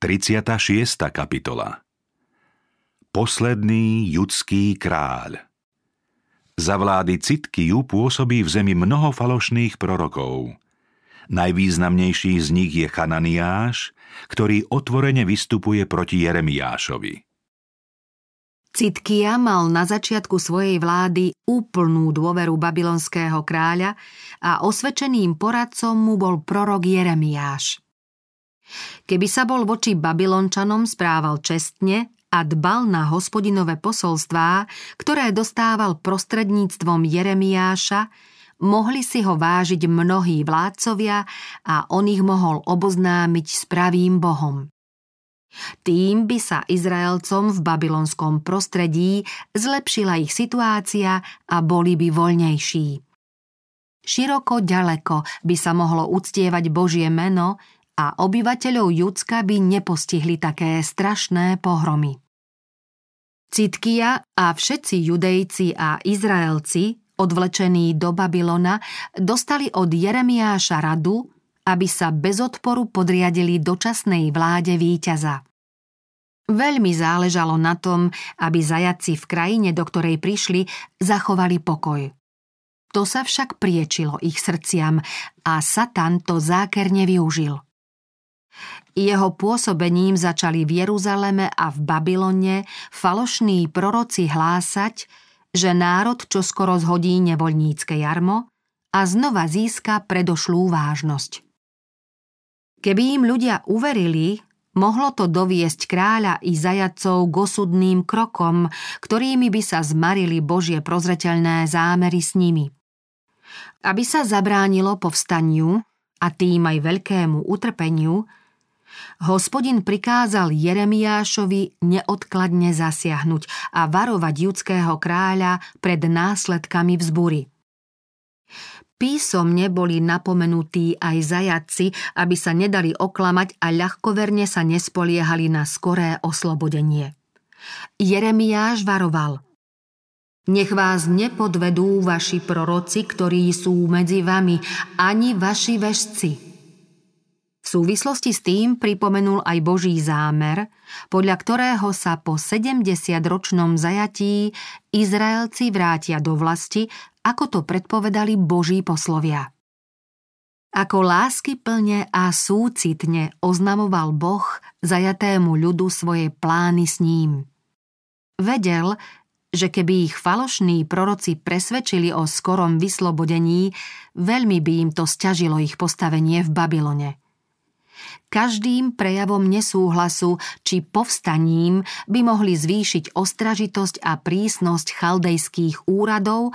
36. kapitola Posledný judský kráľ Za vlády Citkiu pôsobí v zemi mnoho falošných prorokov. Najvýznamnejší z nich je Chananiáš, ktorý otvorene vystupuje proti Jeremiášovi. Citkia mal na začiatku svojej vlády úplnú dôveru babylonského kráľa a osvedčeným poradcom mu bol prorok Jeremiáš. Keby sa bol voči Babylončanom správal čestne a dbal na hospodinové posolstvá, ktoré dostával prostredníctvom Jeremiáša, mohli si ho vážiť mnohí vládcovia a on ich mohol oboznámiť s pravým Bohom. Tým by sa Izraelcom v babylonskom prostredí zlepšila ich situácia a boli by voľnejší. Široko ďaleko by sa mohlo uctievať Božie meno a obyvateľov Judska by nepostihli také strašné pohromy. Citkia a všetci judejci a Izraelci, odvlečení do Babylona, dostali od Jeremiáša radu, aby sa bez odporu podriadili dočasnej vláde víťaza. Veľmi záležalo na tom, aby zajaci v krajine, do ktorej prišli, zachovali pokoj. To sa však priečilo ich srdciam a Satan to zákerne využil – jeho pôsobením začali v Jeruzaleme a v Babylone falošní proroci hlásať, že národ čoskoro zhodí nevoľnícke jarmo a znova získa predošlú vážnosť. Keby im ľudia uverili, mohlo to doviesť kráľa i zajacov k osudným krokom, ktorými by sa zmarili Božie prozreteľné zámery s nimi. Aby sa zabránilo povstaniu a tým aj veľkému utrpeniu, Hospodin prikázal Jeremiášovi neodkladne zasiahnuť a varovať judského kráľa pred následkami vzbury. Písomne boli napomenutí aj zajaci, aby sa nedali oklamať a ľahkoverne sa nespoliehali na skoré oslobodenie. Jeremiáš varoval – nech vás nepodvedú vaši proroci, ktorí sú medzi vami, ani vaši vešci. V súvislosti s tým pripomenul aj Boží zámer, podľa ktorého sa po 70-ročnom zajatí Izraelci vrátia do vlasti, ako to predpovedali Boží poslovia. Ako lásky plne a súcitne oznamoval Boh zajatému ľudu svoje plány s ním. Vedel, že keby ich falošní proroci presvedčili o skorom vyslobodení, veľmi by im to stiažilo ich postavenie v Babylone. Každým prejavom nesúhlasu či povstaním by mohli zvýšiť ostražitosť a prísnosť chaldejských úradov,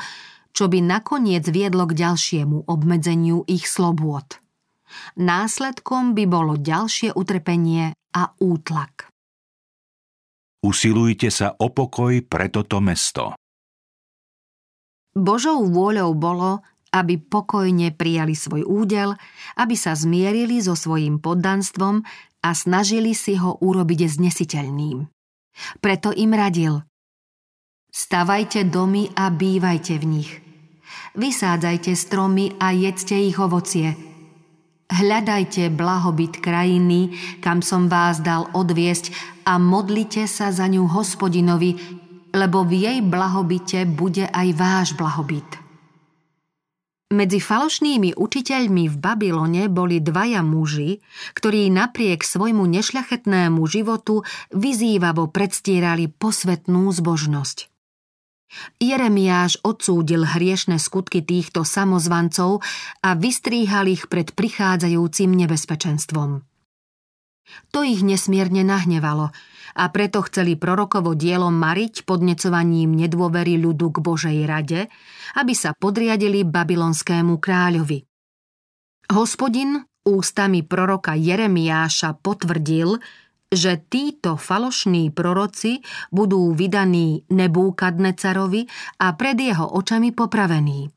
čo by nakoniec viedlo k ďalšiemu obmedzeniu ich slobôd. Následkom by bolo ďalšie utrpenie a útlak. Usilujte sa o pokoj pre toto mesto. Božou vôľou bolo, aby pokojne prijali svoj údel, aby sa zmierili so svojím poddanstvom a snažili si ho urobiť znesiteľným. Preto im radil Stavajte domy a bývajte v nich. Vysádzajte stromy a jedzte ich ovocie. Hľadajte blahobyt krajiny, kam som vás dal odviesť a modlite sa za ňu hospodinovi, lebo v jej blahobite bude aj váš blahobyt. Medzi falošnými učiteľmi v Babylone boli dvaja muži, ktorí napriek svojmu nešľachetnému životu vyzývavo predstierali posvetnú zbožnosť. Jeremiáš odsúdil hriešne skutky týchto samozvancov a vystríhal ich pred prichádzajúcim nebezpečenstvom. To ich nesmierne nahnevalo a preto chceli prorokovo dielo mariť podnecovaním nedôvery ľudu k Božej rade, aby sa podriadili babylonskému kráľovi. Hospodin ústami proroka Jeremiáša potvrdil, že títo falošní proroci budú vydaní Nebúkadnecarovi a pred jeho očami popravení.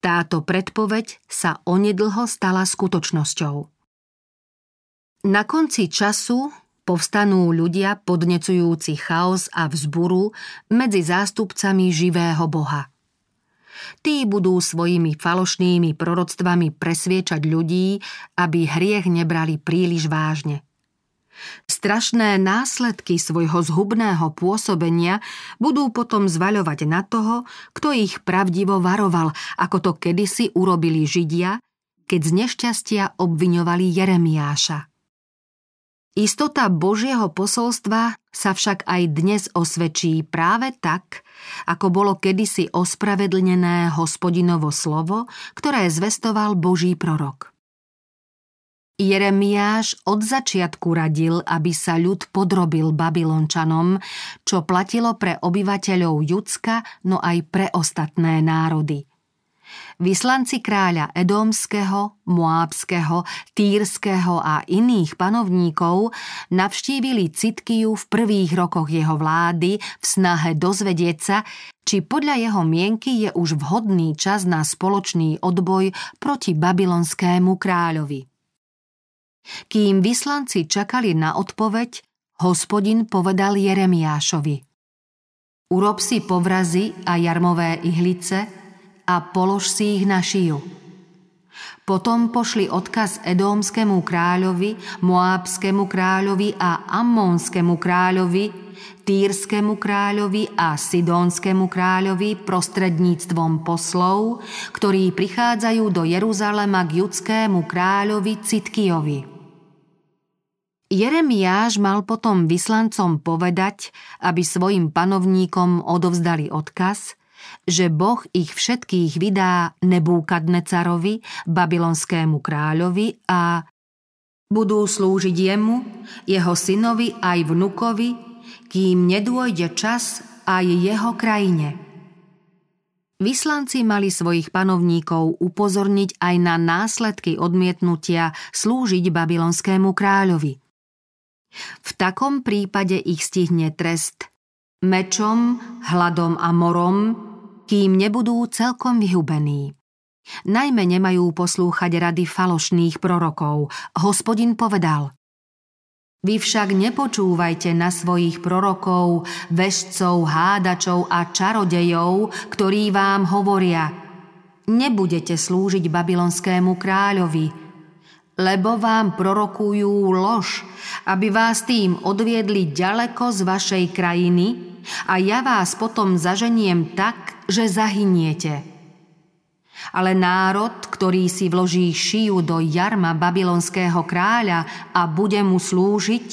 Táto predpoveď sa onedlho stala skutočnosťou. Na konci času povstanú ľudia podnecujúci chaos a vzburu medzi zástupcami živého Boha. Tí budú svojimi falošnými proroctvami presviečať ľudí, aby hriech nebrali príliš vážne. Strašné následky svojho zhubného pôsobenia budú potom zvaľovať na toho, kto ich pravdivo varoval, ako to kedysi urobili Židia, keď z nešťastia obviňovali Jeremiáša. Istota Božieho posolstva sa však aj dnes osvedčí práve tak, ako bolo kedysi ospravedlnené hospodinovo slovo, ktoré zvestoval Boží prorok. Jeremiáš od začiatku radil, aby sa ľud podrobil Babylončanom, čo platilo pre obyvateľov Judska, no aj pre ostatné národy. Vyslanci kráľa Edomského, Moábského, Týrského a iných panovníkov navštívili Citkiu v prvých rokoch jeho vlády v snahe dozvedieť sa, či podľa jeho mienky je už vhodný čas na spoločný odboj proti babylonskému kráľovi. Kým vyslanci čakali na odpoveď, hospodin povedal Jeremiášovi. Urob si povrazy a jarmové ihlice a polož si ich na šiju. Potom pošli odkaz Edómskému kráľovi, Moábskému kráľovi a Ammonskému kráľovi, Týrskému kráľovi a Sidónskému kráľovi prostredníctvom poslov, ktorí prichádzajú do Jeruzalema k judskému kráľovi Citkijovi. Jeremiáš mal potom vyslancom povedať, aby svojim panovníkom odovzdali odkaz, že Boh ich všetkých vydá Nebúkadnecarovi, babylonskému kráľovi a budú slúžiť jemu, jeho synovi aj vnukovi, kým nedôjde čas aj jeho krajine. Vyslanci mali svojich panovníkov upozorniť aj na následky odmietnutia slúžiť babylonskému kráľovi – v takom prípade ich stihne trest mečom, hladom a morom, kým nebudú celkom vyhubení. Najmä nemajú poslúchať rady falošných prorokov. Hospodin povedal Vy však nepočúvajte na svojich prorokov, vešcov, hádačov a čarodejov, ktorí vám hovoria Nebudete slúžiť babylonskému kráľovi, lebo vám prorokujú lož, aby vás tým odviedli ďaleko z vašej krajiny a ja vás potom zaženiem tak, že zahyniete. Ale národ, ktorý si vloží šiju do jarma babylonského kráľa a bude mu slúžiť,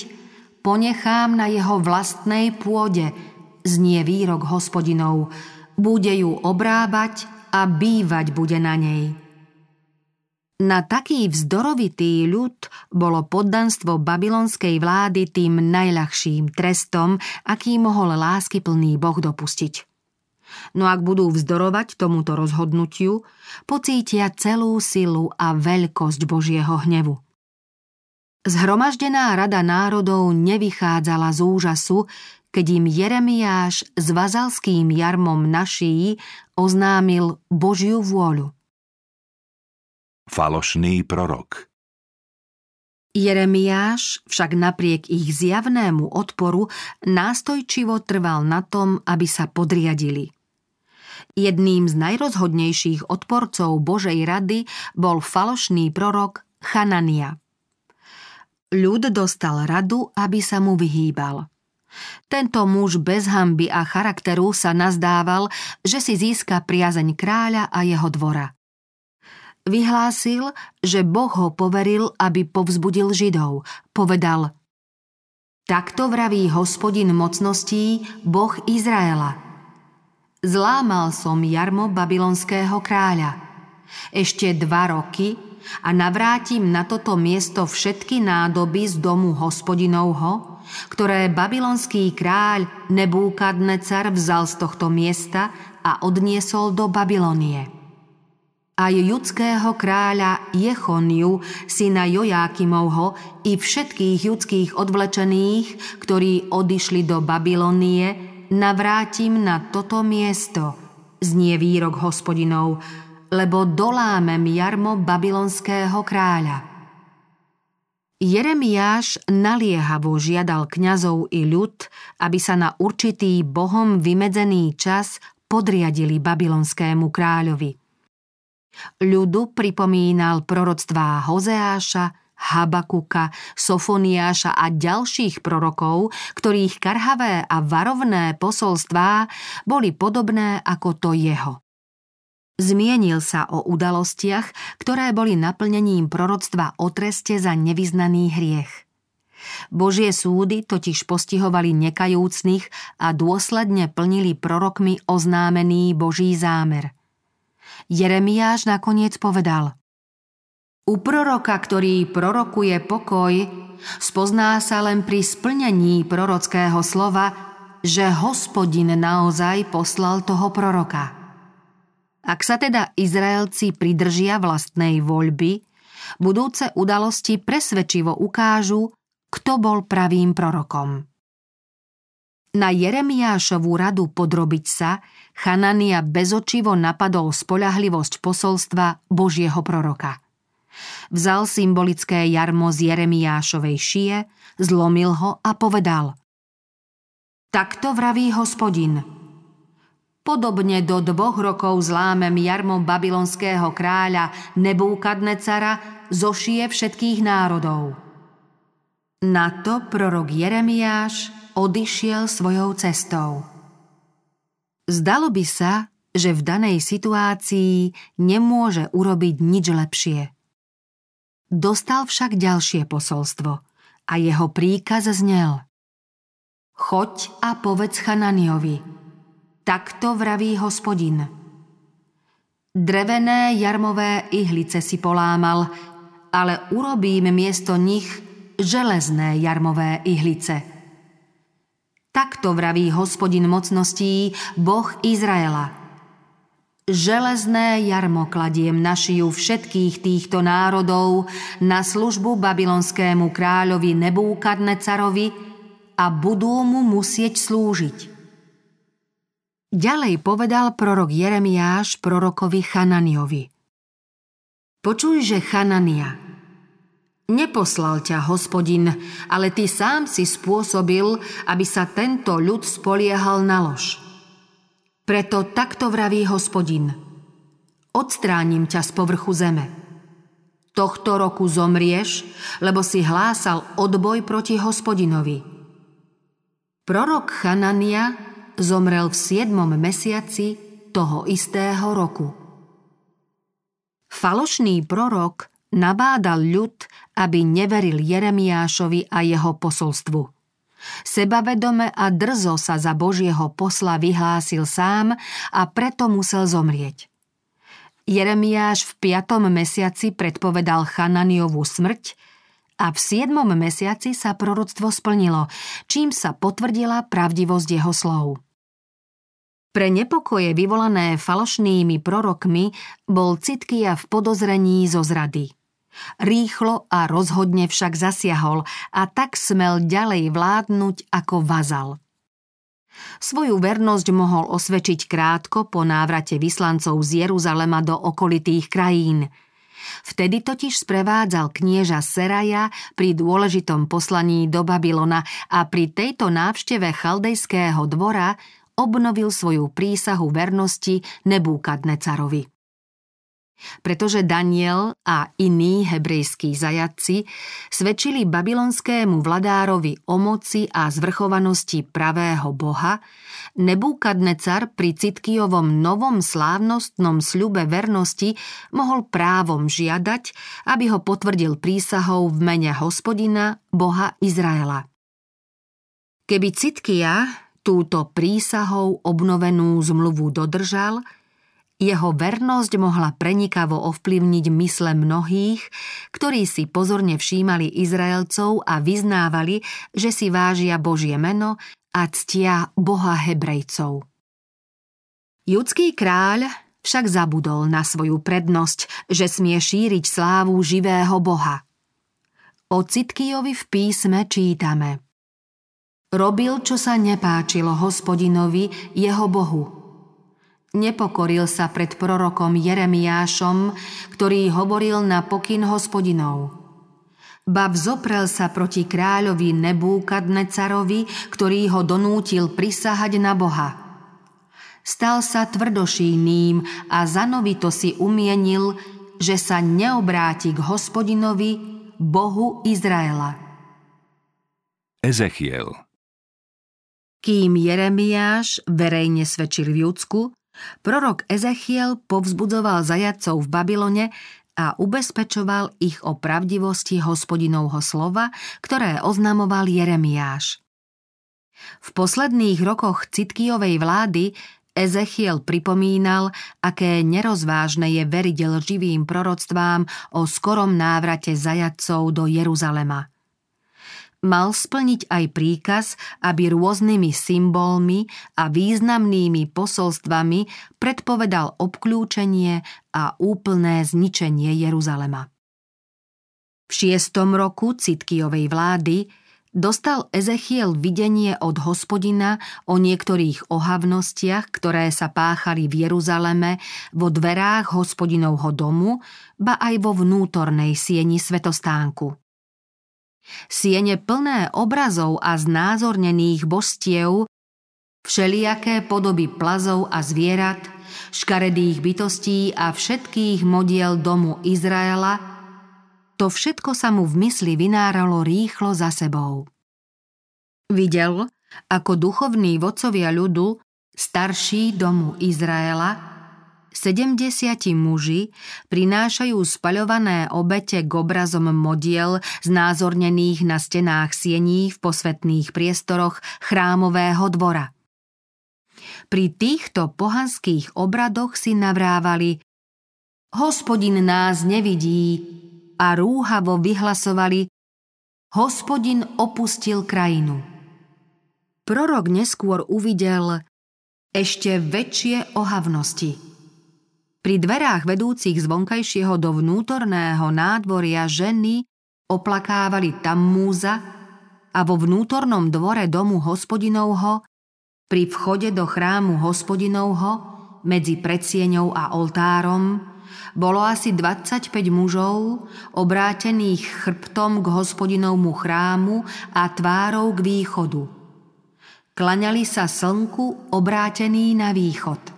ponechám na jeho vlastnej pôde, znie výrok hospodinov, bude ju obrábať a bývať bude na nej. Na taký vzdorovitý ľud bolo poddanstvo babylonskej vlády tým najľahším trestom, aký mohol láskyplný Boh dopustiť. No ak budú vzdorovať tomuto rozhodnutiu, pocítia celú silu a veľkosť Božieho hnevu. Zhromaždená rada národov nevychádzala z úžasu, keď im Jeremiáš s vazalským jarmom na šíji oznámil Božiu vôľu falošný prorok. Jeremiáš však napriek ich zjavnému odporu nástojčivo trval na tom, aby sa podriadili. Jedným z najrozhodnejších odporcov Božej rady bol falošný prorok Chanania. Ľud dostal radu, aby sa mu vyhýbal. Tento muž bez hamby a charakteru sa nazdával, že si získa priazeň kráľa a jeho dvora vyhlásil, že Boh ho poveril, aby povzbudil Židov. Povedal, takto vraví hospodin mocností, Boh Izraela. Zlámal som jarmo babylonského kráľa. Ešte dva roky a navrátim na toto miesto všetky nádoby z domu hospodinovho, ktoré babylonský kráľ Nebúkadnecar vzal z tohto miesta a odniesol do Babylonie aj judského kráľa Jechoniu, syna Jojákimovho, i všetkých judských odvlečených, ktorí odišli do Babylonie, navrátim na toto miesto, znie výrok hospodinov, lebo dolámem jarmo babylonského kráľa. Jeremiáš naliehavo žiadal kňazov i ľud, aby sa na určitý bohom vymedzený čas podriadili babylonskému kráľovi – Ľudu pripomínal proroctvá Hozeáša Habakuka, Sofoniáša a ďalších prorokov, ktorých karhavé a varovné posolstvá boli podobné ako to jeho. Zmienil sa o udalostiach, ktoré boli naplnením proroctva o treste za nevyznaný hriech. Božie súdy totiž postihovali nekajúcnych a dôsledne plnili prorokmi oznámený Boží zámer. Jeremiáš nakoniec povedal U proroka, ktorý prorokuje pokoj, spozná sa len pri splnení prorockého slova, že hospodin naozaj poslal toho proroka. Ak sa teda Izraelci pridržia vlastnej voľby, budúce udalosti presvedčivo ukážu, kto bol pravým prorokom. Na Jeremiášovú radu podrobiť sa Chanania bezočivo napadol spolahlivosť posolstva Božieho proroka. Vzal symbolické jarmo z Jeremiášovej šie, zlomil ho a povedal Takto vraví hospodin – Podobne do dvoch rokov zlámem jarmo babylonského kráľa Nebúkadnecara zošie všetkých národov. Na to prorok Jeremiáš odišiel svojou cestou. Zdalo by sa, že v danej situácii nemôže urobiť nič lepšie. Dostal však ďalšie posolstvo a jeho príkaz znel. Choď a povedz Chananiovi – Takto vraví hospodin. Drevené jarmové ihlice si polámal, ale urobím miesto nich železné jarmové ihlice. Takto vraví hospodin mocností, Boh Izraela. Železné jarmo kladiem na šiju všetkých týchto národov na službu babylonskému kráľovi Nebúkadnecarovi a budú mu musieť slúžiť. Ďalej povedal prorok Jeremiáš prorokovi Chananiovi. Počujže Chanania, neposlal ťa hospodin, ale ty sám si spôsobil, aby sa tento ľud spoliehal na lož. Preto takto vraví hospodin. Odstránim ťa z povrchu zeme. Tohto roku zomrieš, lebo si hlásal odboj proti hospodinovi. Prorok Chanania zomrel v 7. mesiaci toho istého roku. Falošný prorok nabádal ľud, aby neveril Jeremiášovi a jeho posolstvu. Sebavedome a drzo sa za Božieho posla vyhlásil sám a preto musel zomrieť. Jeremiáš v 5. mesiaci predpovedal Chananiovú smrť a v 7. mesiaci sa proroctvo splnilo, čím sa potvrdila pravdivosť jeho slov. Pre nepokoje vyvolané falošnými prorokmi bol Citkia v podozrení zo zrady. Rýchlo a rozhodne však zasiahol a tak smel ďalej vládnuť ako vazal. Svoju vernosť mohol osvedčiť krátko po návrate vyslancov z Jeruzalema do okolitých krajín. Vtedy totiž sprevádzal knieža Seraja pri dôležitom poslaní do Babylona a pri tejto návšteve chaldejského dvora obnovil svoju prísahu vernosti Nebúkadnecarovi. Pretože Daniel a iní hebrejskí zajatci svedčili babylonskému vladárovi o moci a zvrchovanosti pravého boha, Nebúkadnecar pri Citkijovom novom slávnostnom sľube vernosti mohol právom žiadať, aby ho potvrdil prísahou v mene hospodina, boha Izraela. Keby Citkija, túto prísahou obnovenú zmluvu dodržal, jeho vernosť mohla prenikavo ovplyvniť mysle mnohých, ktorí si pozorne všímali Izraelcov a vyznávali, že si vážia Božie meno a ctia Boha Hebrejcov. Judský kráľ však zabudol na svoju prednosť, že smie šíriť slávu živého Boha. O Citkijovi v písme čítame – Robil, čo sa nepáčilo hospodinovi, jeho Bohu. Nepokoril sa pred prorokom Jeremiášom, ktorý hovoril na pokyn hospodinov. Ba vzoprel sa proti kráľovi Nebúkadnecarovi, ktorý ho donútil prisahať na Boha. Stal sa tvrdošíným a zanovito si umienil, že sa neobráti k hospodinovi, Bohu Izraela. Ezechiel Kým Jeremiáš verejne svedčil v Judsku, prorok Ezechiel povzbudzoval zajacov v Babylone a ubezpečoval ich o pravdivosti hospodinovho slova, ktoré oznamoval Jeremiáš. V posledných rokoch Citkijovej vlády Ezechiel pripomínal, aké nerozvážne je veriť lživým proroctvám o skorom návrate zajadcov do Jeruzalema. Mal splniť aj príkaz, aby rôznymi symbolmi a významnými posolstvami predpovedal obklúčenie a úplné zničenie Jeruzalema. V šiestom roku Citkijovej vlády dostal Ezechiel videnie od hospodina o niektorých ohavnostiach, ktoré sa páchali v Jeruzaleme vo dverách hospodinovho domu, ba aj vo vnútornej sieni svetostánku. Siene plné obrazov a znázornených božstiev, všelijaké podoby plazov a zvierat, škaredých bytostí a všetkých modiel domu Izraela – to všetko sa mu v mysli vynáralo rýchlo za sebou. Videl, ako duchovní vodcovia ľudu, starší domu Izraela, 70 muži prinášajú spaľované obete k obrazom modiel znázornených na stenách siení v posvetných priestoroch chrámového dvora. Pri týchto pohanských obradoch si navrávali Hospodin nás nevidí, a rúhavo vyhlasovali Hospodin opustil krajinu. Prorok neskôr uvidel ešte väčšie ohavnosti. Pri dverách vedúcich z vonkajšieho do vnútorného nádvoria ženy oplakávali tam múza a vo vnútornom dvore domu hospodinovho pri vchode do chrámu hospodinovho medzi predsieňou a oltárom bolo asi 25 mužov, obrátených chrbtom k hospodinovmu chrámu a tvárou k východu. Klaňali sa slnku obrátený na východ.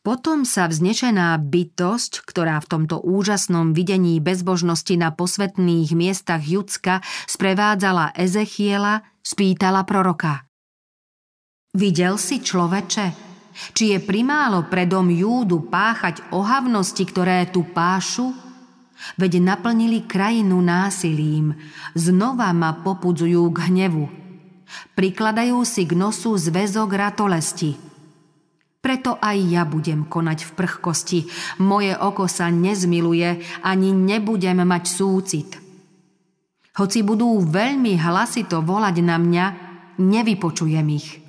Potom sa vznešená bytosť, ktorá v tomto úžasnom videní bezbožnosti na posvetných miestach Judska sprevádzala Ezechiela, spýtala proroka. Videl si človeče, či je primálo predom Júdu páchať ohavnosti, ktoré tu pášu? Veď naplnili krajinu násilím, znova ma popudzujú k hnevu. Prikladajú si k nosu zväzok ratolesti. Preto aj ja budem konať v prchkosti, moje oko sa nezmiluje, ani nebudem mať súcit. Hoci budú veľmi hlasito volať na mňa, nevypočujem ich.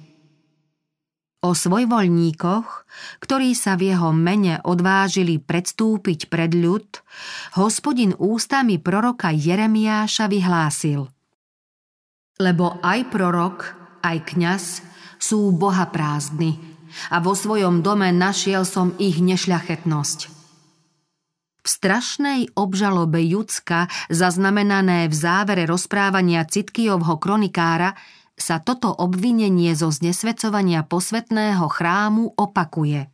O svojvoľníkoch, ktorí sa v jeho mene odvážili predstúpiť pred ľud, hospodin ústami proroka Jeremiáša vyhlásil. Lebo aj prorok, aj kňaz sú boha prázdny a vo svojom dome našiel som ich nešľachetnosť. V strašnej obžalobe Judska, zaznamenané v závere rozprávania Citkijovho kronikára, sa toto obvinenie zo znesvedcovania posvetného chrámu opakuje.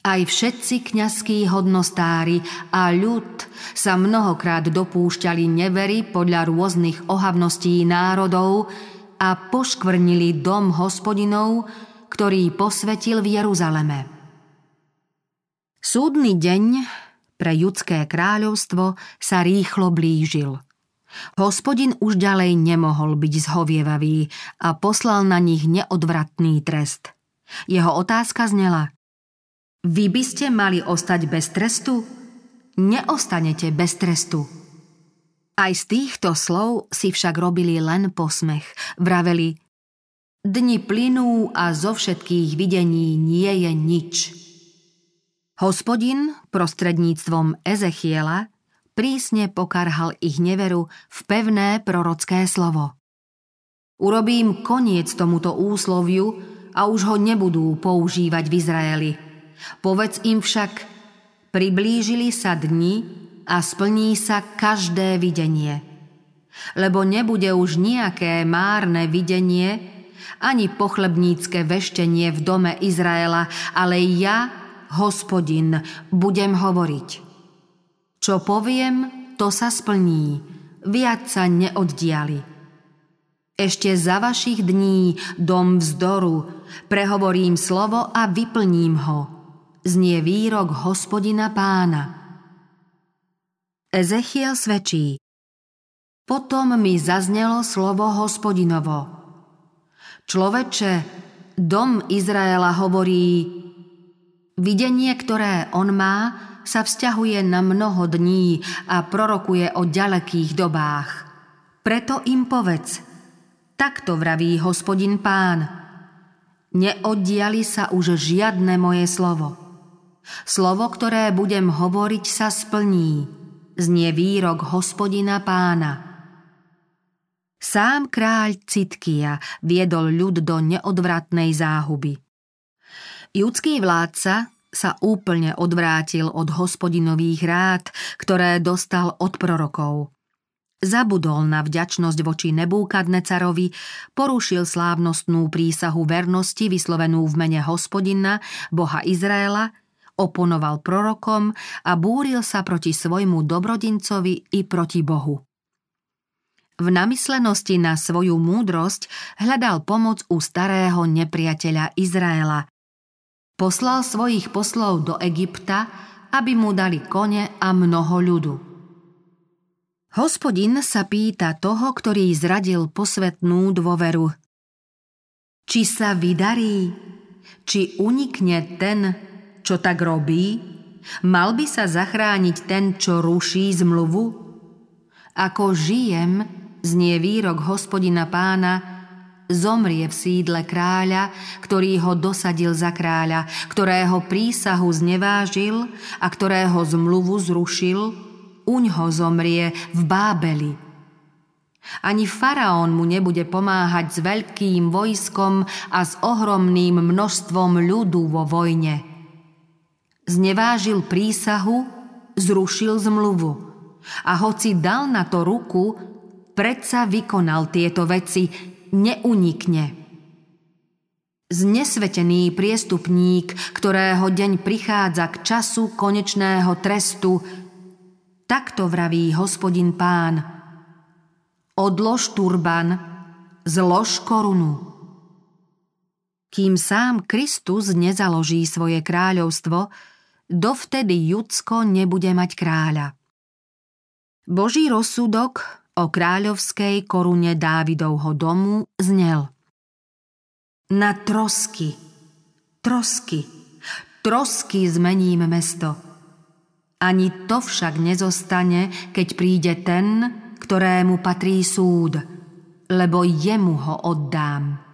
Aj všetci kňazskí hodnostári a ľud sa mnohokrát dopúšťali nevery podľa rôznych ohavností národov a poškvrnili dom hospodinov, ktorý posvetil v Jeruzaleme. Súdny deň pre judské kráľovstvo sa rýchlo blížil – Hospodin už ďalej nemohol byť zhovievavý a poslal na nich neodvratný trest. Jeho otázka znela Vy by ste mali ostať bez trestu? Neostanete bez trestu. Aj z týchto slov si však robili len posmech. Vraveli Dni plynú a zo všetkých videní nie je nič. Hospodin prostredníctvom Ezechiela prísne pokarhal ich neveru v pevné prorocké slovo. Urobím koniec tomuto úsloviu a už ho nebudú používať v Izraeli. Povedz im však, priblížili sa dni a splní sa každé videnie. Lebo nebude už nejaké márne videnie, ani pochlebnícke veštenie v dome Izraela, ale ja, hospodin, budem hovoriť. Čo poviem, to sa splní, viac sa neoddiali. Ešte za vašich dní, dom vzdoru, prehovorím slovo a vyplním ho. Znie výrok hospodina pána. Ezechiel svedčí. Potom mi zaznelo slovo hospodinovo. Človeče, dom Izraela hovorí, videnie, ktoré on má, sa vzťahuje na mnoho dní a prorokuje o ďalekých dobách. Preto im povedz, takto vraví hospodin pán. Neoddiali sa už žiadne moje slovo. Slovo, ktoré budem hovoriť, sa splní. Znie výrok hospodina pána. Sám kráľ Citkia viedol ľud do neodvratnej záhuby. Judský vládca sa úplne odvrátil od hospodinových rád, ktoré dostal od prorokov. Zabudol na vďačnosť voči Nebúkadnecarovi, porušil slávnostnú prísahu vernosti vyslovenú v mene hospodina, boha Izraela, oponoval prorokom a búril sa proti svojmu dobrodincovi i proti Bohu. V namyslenosti na svoju múdrosť hľadal pomoc u starého nepriateľa Izraela, Poslal svojich poslov do Egypta, aby mu dali kone a mnoho ľudu. Hospodin sa pýta toho, ktorý zradil posvetnú dôveru. Či sa vydarí? Či unikne ten, čo tak robí? Mal by sa zachrániť ten, čo ruší zmluvu? Ako žijem, znie výrok hospodina pána, zomrie v sídle kráľa, ktorý ho dosadil za kráľa, ktorého prísahu znevážil a ktorého zmluvu zrušil, uň ho zomrie v Bábeli. Ani faraón mu nebude pomáhať s veľkým vojskom a s ohromným množstvom ľudu vo vojne. Znevážil prísahu, zrušil zmluvu a hoci dal na to ruku, predsa vykonal tieto veci, neunikne. Znesvetený priestupník, ktorého deň prichádza k času konečného trestu, takto vraví hospodin pán. Odlož turban, zlož korunu. Kým sám Kristus nezaloží svoje kráľovstvo, dovtedy Judsko nebude mať kráľa. Boží rozsudok o kráľovskej korune Dávidovho domu znel. Na trosky, trosky, trosky zmeníme mesto. Ani to však nezostane, keď príde ten, ktorému patrí súd, lebo jemu ho oddám.